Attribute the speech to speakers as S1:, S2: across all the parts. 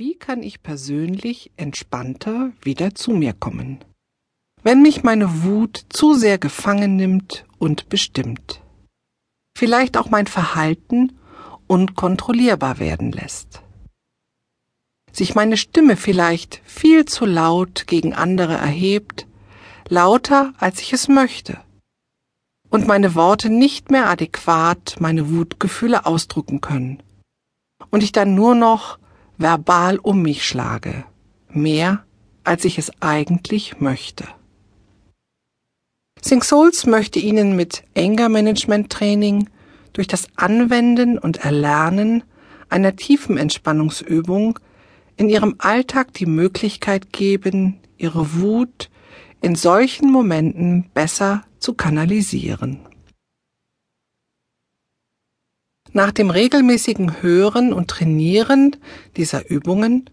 S1: Wie kann ich persönlich entspannter wieder zu mir kommen, wenn mich meine Wut zu sehr gefangen nimmt und bestimmt? Vielleicht auch mein Verhalten unkontrollierbar werden lässt. Sich meine Stimme vielleicht viel zu laut gegen andere erhebt, lauter als ich es möchte, und meine Worte nicht mehr adäquat meine Wutgefühle ausdrücken können, und ich dann nur noch verbal um mich schlage, mehr als ich es eigentlich möchte. Sing Souls möchte Ihnen mit Anger Management Training durch das Anwenden und Erlernen einer tiefen Entspannungsübung in Ihrem Alltag die Möglichkeit geben, Ihre Wut in solchen Momenten besser zu kanalisieren. Nach dem regelmäßigen Hören und Trainieren dieser Übungen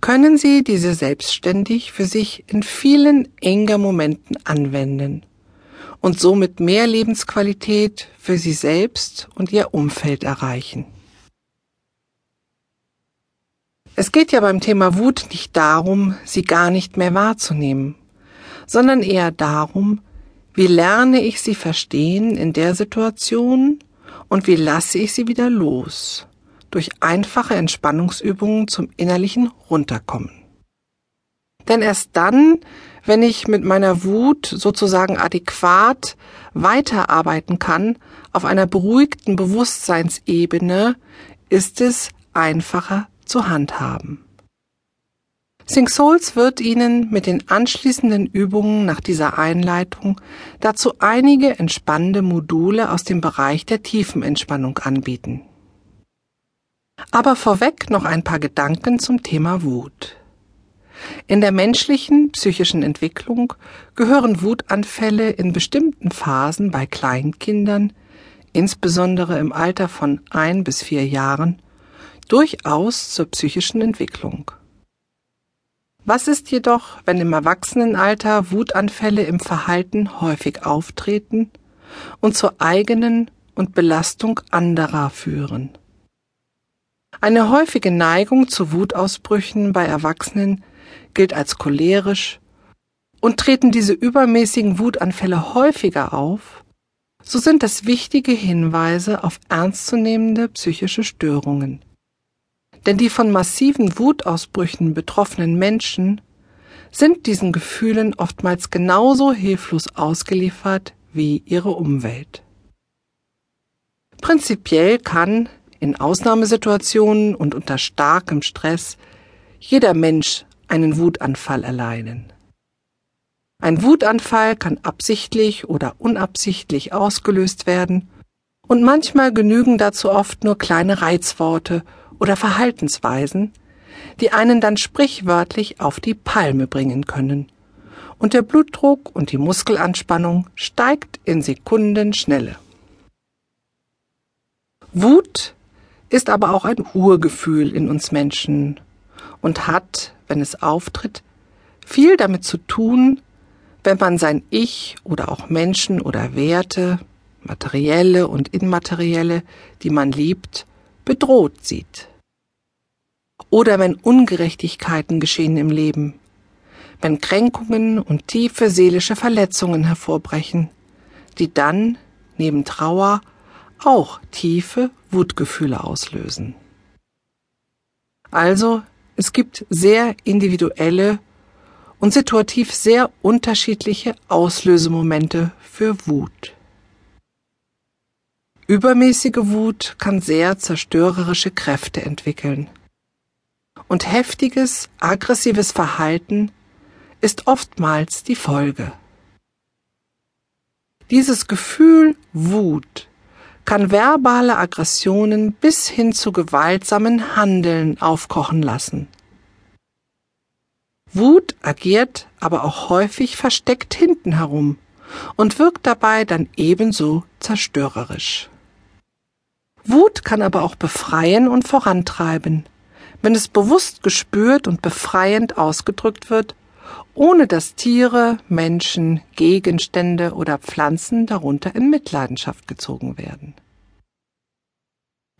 S1: können Sie diese selbstständig für sich in vielen enger Momenten anwenden und somit mehr Lebensqualität für Sie selbst und Ihr Umfeld erreichen. Es geht ja beim Thema Wut nicht darum, sie gar nicht mehr wahrzunehmen, sondern eher darum, wie lerne ich sie verstehen in der Situation und wie lasse ich sie wieder los? Durch einfache Entspannungsübungen zum innerlichen Runterkommen. Denn erst dann, wenn ich mit meiner Wut sozusagen adäquat weiterarbeiten kann, auf einer beruhigten Bewusstseinsebene, ist es einfacher zu handhaben. Sing Souls wird Ihnen mit den anschließenden Übungen nach dieser Einleitung dazu einige entspannende Module aus dem Bereich der Tiefenentspannung anbieten. Aber vorweg noch ein paar Gedanken zum Thema Wut. In der menschlichen psychischen Entwicklung gehören Wutanfälle in bestimmten Phasen bei Kleinkindern, insbesondere im Alter von ein bis vier Jahren, durchaus zur psychischen Entwicklung. Was ist jedoch, wenn im Erwachsenenalter Wutanfälle im Verhalten häufig auftreten und zur eigenen und Belastung anderer führen? Eine häufige Neigung zu Wutausbrüchen bei Erwachsenen gilt als cholerisch und treten diese übermäßigen Wutanfälle häufiger auf, so sind das wichtige Hinweise auf ernstzunehmende psychische Störungen. Denn die von massiven Wutausbrüchen betroffenen Menschen sind diesen Gefühlen oftmals genauso hilflos ausgeliefert wie ihre Umwelt. Prinzipiell kann in Ausnahmesituationen und unter starkem Stress jeder Mensch einen Wutanfall erleiden. Ein Wutanfall kann absichtlich oder unabsichtlich ausgelöst werden, und manchmal genügen dazu oft nur kleine Reizworte oder Verhaltensweisen, die einen dann sprichwörtlich auf die Palme bringen können. Und der Blutdruck und die Muskelanspannung steigt in Sekundenschnelle. Wut ist aber auch ein Urgefühl in uns Menschen und hat, wenn es auftritt, viel damit zu tun, wenn man sein Ich oder auch Menschen oder Werte, materielle und immaterielle, die man liebt, bedroht sieht. Oder wenn Ungerechtigkeiten geschehen im Leben, wenn Kränkungen und tiefe seelische Verletzungen hervorbrechen, die dann, neben Trauer, auch tiefe Wutgefühle auslösen. Also, es gibt sehr individuelle und situativ sehr unterschiedliche Auslösemomente für Wut. Übermäßige Wut kann sehr zerstörerische Kräfte entwickeln. Und heftiges, aggressives Verhalten ist oftmals die Folge. Dieses Gefühl Wut kann verbale Aggressionen bis hin zu gewaltsamen Handeln aufkochen lassen. Wut agiert aber auch häufig versteckt hinten herum und wirkt dabei dann ebenso zerstörerisch. Wut kann aber auch befreien und vorantreiben, wenn es bewusst gespürt und befreiend ausgedrückt wird, ohne dass Tiere, Menschen, Gegenstände oder Pflanzen darunter in Mitleidenschaft gezogen werden.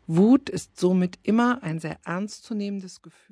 S1: Wut ist somit immer ein sehr ernstzunehmendes Gefühl.